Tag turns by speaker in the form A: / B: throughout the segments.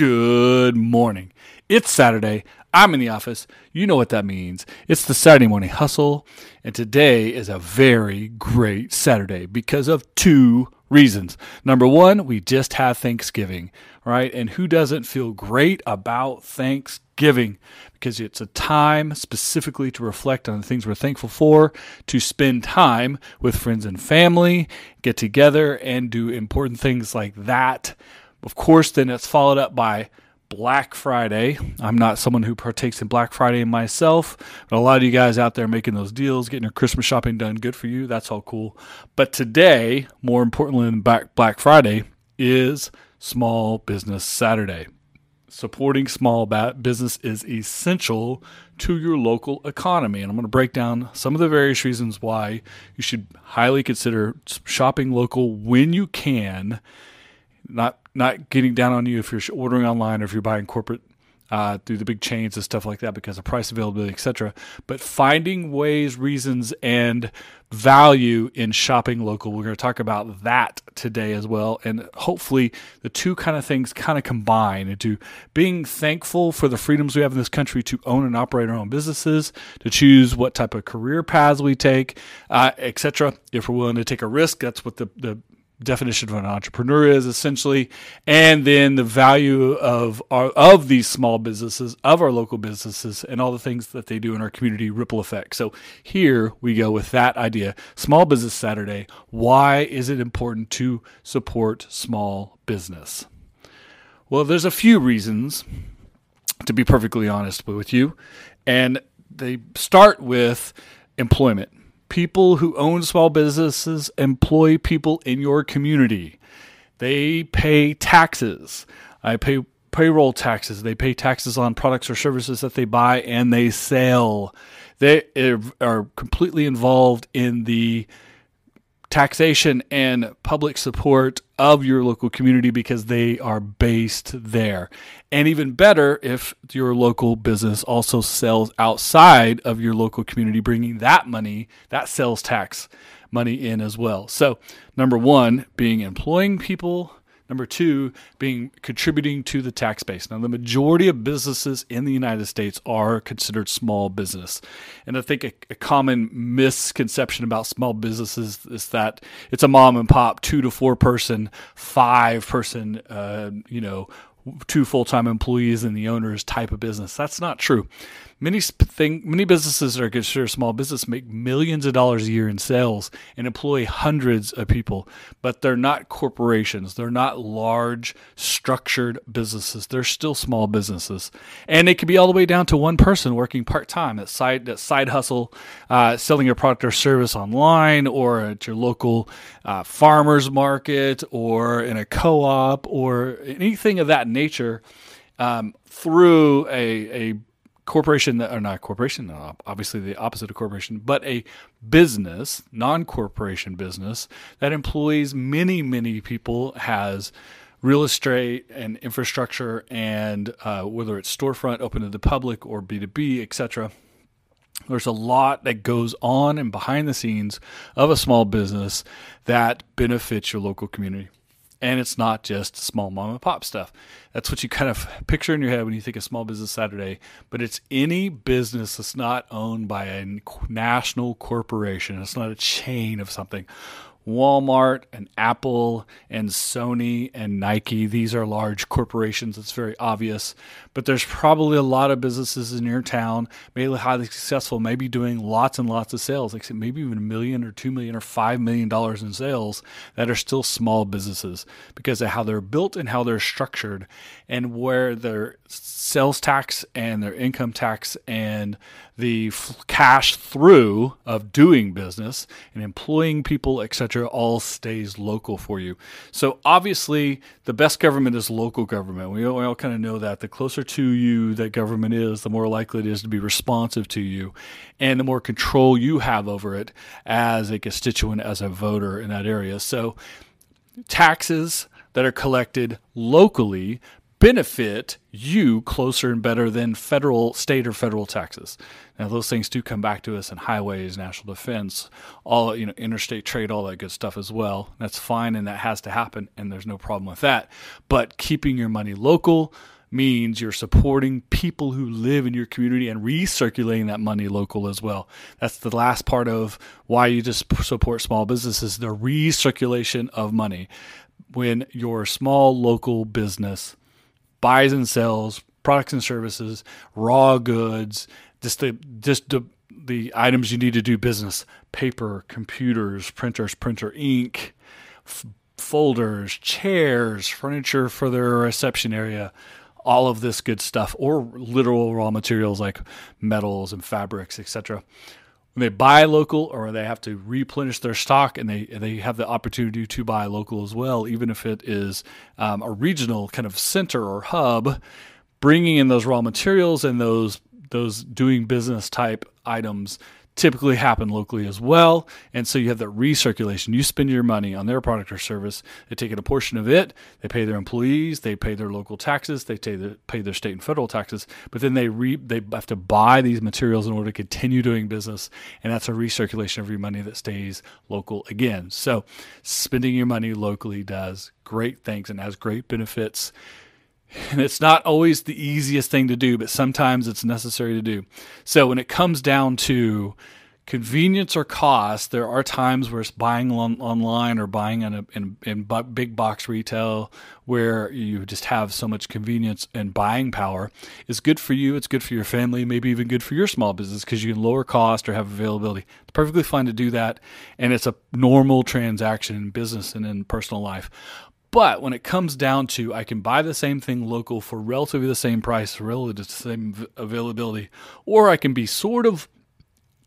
A: Good morning. It's Saturday. I'm in the office. You know what that means. It's the Saturday morning hustle. And today is a very great Saturday because of two reasons. Number one, we just had Thanksgiving, right? And who doesn't feel great about Thanksgiving? Because it's a time specifically to reflect on the things we're thankful for, to spend time with friends and family, get together and do important things like that of course, then it's followed up by Black Friday. I'm not someone who partakes in Black Friday myself, but a lot of you guys out there making those deals, getting your Christmas shopping done, good for you. That's all cool. But today, more importantly than Black Friday, is Small Business Saturday. Supporting small business is essential to your local economy. And I'm going to break down some of the various reasons why you should highly consider shopping local when you can not not getting down on you if you're ordering online or if you're buying corporate uh, through the big chains and stuff like that because of price availability, etc. But finding ways, reasons, and value in shopping local. We're going to talk about that today as well. And hopefully, the two kind of things kind of combine into being thankful for the freedoms we have in this country to own and operate our own businesses, to choose what type of career paths we take, uh, etc. If we're willing to take a risk, that's what the, the definition of an entrepreneur is essentially, and then the value of our of these small businesses, of our local businesses, and all the things that they do in our community ripple effect. So here we go with that idea. Small Business Saturday. Why is it important to support small business? Well, there's a few reasons, to be perfectly honest with you, and they start with employment people who own small businesses employ people in your community. They pay taxes. I pay payroll taxes. They pay taxes on products or services that they buy and they sell. They are completely involved in the taxation and public support of your local community because they are based there. And even better if your local business also sells outside of your local community, bringing that money, that sales tax money in as well. So, number one, being employing people Number two, being contributing to the tax base. Now, the majority of businesses in the United States are considered small business. And I think a, a common misconception about small businesses is that it's a mom and pop, two to four person, five person, uh, you know, two full time employees and the owners type of business. That's not true. Many thing, many businesses that are considered small business make millions of dollars a year in sales and employ hundreds of people, but they're not corporations. They're not large structured businesses. They're still small businesses, and it can be all the way down to one person working part time at side that side hustle, uh, selling a product or service online or at your local uh, farmers market or in a co-op or anything of that nature. Um, through a, a corporation that or not corporation obviously the opposite of corporation but a business non-corporation business that employs many many people has real estate and infrastructure and uh, whether it's storefront open to the public or b2b etc there's a lot that goes on and behind the scenes of a small business that benefits your local community and it's not just small mom and pop stuff. That's what you kind of picture in your head when you think of Small Business Saturday. But it's any business that's not owned by a national corporation. It's not a chain of something. Walmart and Apple and Sony and Nike. These are large corporations. It's very obvious. But there's probably a lot of businesses in your town, maybe highly successful, maybe doing lots and lots of sales, like maybe even a million or two million or five million dollars in sales that are still small businesses because of how they're built and how they're structured and where their sales tax and their income tax and the f- cash through of doing business and employing people, etc., all stays local for you. So obviously, the best government is local government. We all, we all kind of know that. The closer to you that government is, the more likely it is to be responsive to you, and the more control you have over it as a constituent, as a voter in that area. So taxes that are collected locally benefit you closer and better than federal, state, or federal taxes. Now, those things do come back to us in highways, national defense, all you know, interstate trade, all that good stuff as well. That's fine, and that has to happen, and there's no problem with that. But keeping your money local means you're supporting people who live in your community and recirculating that money local as well. That's the last part of why you just support small businesses, the recirculation of money. When your small local business buys and sells products and services, raw goods, just the just the the items you need to do business, paper, computers, printers, printer ink, f- folders, chairs, furniture for their reception area, all of this good stuff, or literal raw materials like metals and fabrics, etc. When they buy local, or they have to replenish their stock, and they they have the opportunity to buy local as well, even if it is um, a regional kind of center or hub, bringing in those raw materials and those those doing business type items typically happen locally as well. And so you have that recirculation. You spend your money on their product or service, they take a portion of it, they pay their employees, they pay their local taxes, they pay their, pay their state and federal taxes, but then they re, they have to buy these materials in order to continue doing business. And that's a recirculation of your money that stays local again. So spending your money locally does great things and has great benefits and it's not always the easiest thing to do, but sometimes it's necessary to do. So when it comes down to convenience or cost, there are times where it's buying on, online or buying in, a, in, in big box retail where you just have so much convenience and buying power. It's good for you. It's good for your family. Maybe even good for your small business because you can lower cost or have availability. It's perfectly fine to do that, and it's a normal transaction in business and in personal life. But when it comes down to I can buy the same thing local for relatively the same price, relative to the same availability, or I can be sort of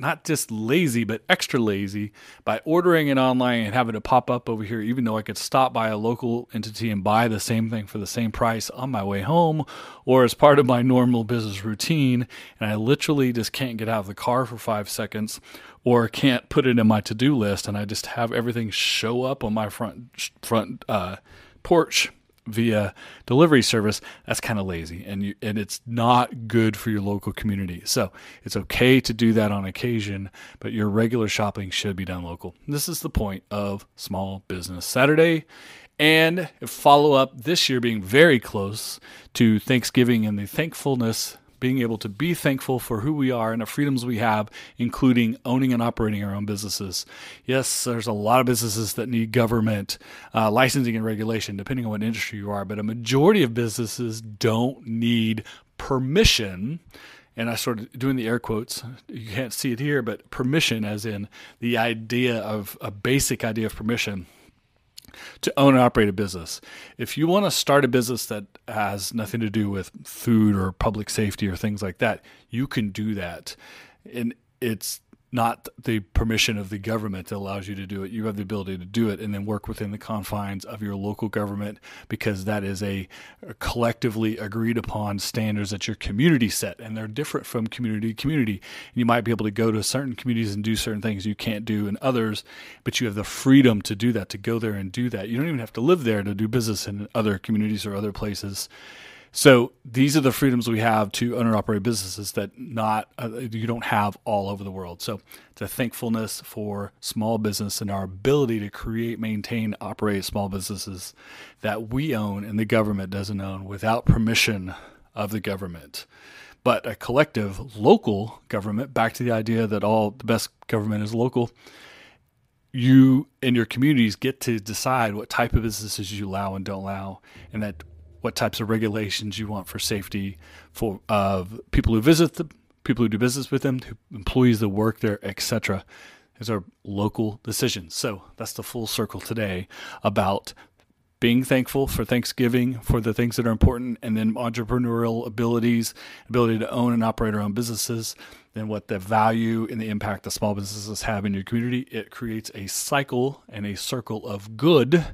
A: not just lazy, but extra lazy by ordering it online and having it pop up over here, even though I could stop by a local entity and buy the same thing for the same price on my way home or as part of my normal business routine. And I literally just can't get out of the car for five seconds or can't put it in my to do list. And I just have everything show up on my front, front, uh, porch via delivery service, that's kind of lazy and you, and it's not good for your local community. So it's okay to do that on occasion, but your regular shopping should be done local. This is the point of Small Business Saturday. And follow up this year being very close to Thanksgiving and the thankfulness being able to be thankful for who we are and the freedoms we have, including owning and operating our own businesses. Yes, there's a lot of businesses that need government uh, licensing and regulation, depending on what industry you are, but a majority of businesses don't need permission and I started doing the air quotes. You can't see it here, but permission, as in the idea of a basic idea of permission to own and operate a business. If you want to start a business that has nothing to do with food or public safety or things like that, you can do that. And it's not the permission of the government that allows you to do it. You have the ability to do it and then work within the confines of your local government because that is a, collectively agreed upon standards that your community set and they're different from community to community. And You might be able to go to certain communities and do certain things you can't do in others, but you have the freedom to do that, to go there and do that. You don't even have to live there to do business in other communities or other places. So these are the freedoms we have to own and operate businesses that not uh, you don't have all over the world. So a thankfulness for small business and our ability to create, maintain, operate small businesses that we own and the government doesn't own without permission of the government. But a collective local government, back to the idea that all the best government is local, you and your communities get to decide what type of businesses you allow and don't allow, and that what types of regulations you want for safety for of people who visit the people who do business with them, employees that work there, etc. These are local decisions. So that's the full circle today about being thankful for Thanksgiving for the things that are important, and then entrepreneurial abilities, ability to own and operate our own businesses, then what the value and the impact the small businesses have in your community. It creates a cycle and a circle of good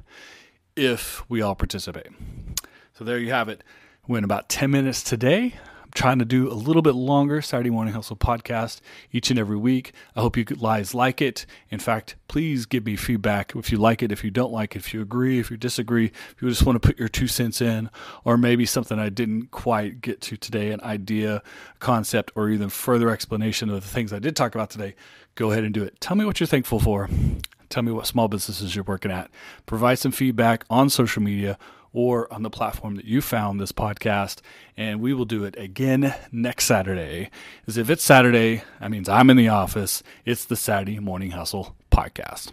A: if we all participate. So there you have it. Went about 10 minutes today. I'm trying to do a little bit longer Saturday Morning Hustle podcast each and every week. I hope you guys like it. In fact, please give me feedback if you like it, if you don't like it, if you agree, if you disagree, if you just want to put your two cents in, or maybe something I didn't quite get to today, an idea, concept, or even further explanation of the things I did talk about today. Go ahead and do it. Tell me what you're thankful for. Tell me what small businesses you're working at. Provide some feedback on social media or on the platform that you found this podcast. And we will do it again next Saturday. As if it's Saturday, that means I'm in the office. It's the Saturday Morning Hustle podcast.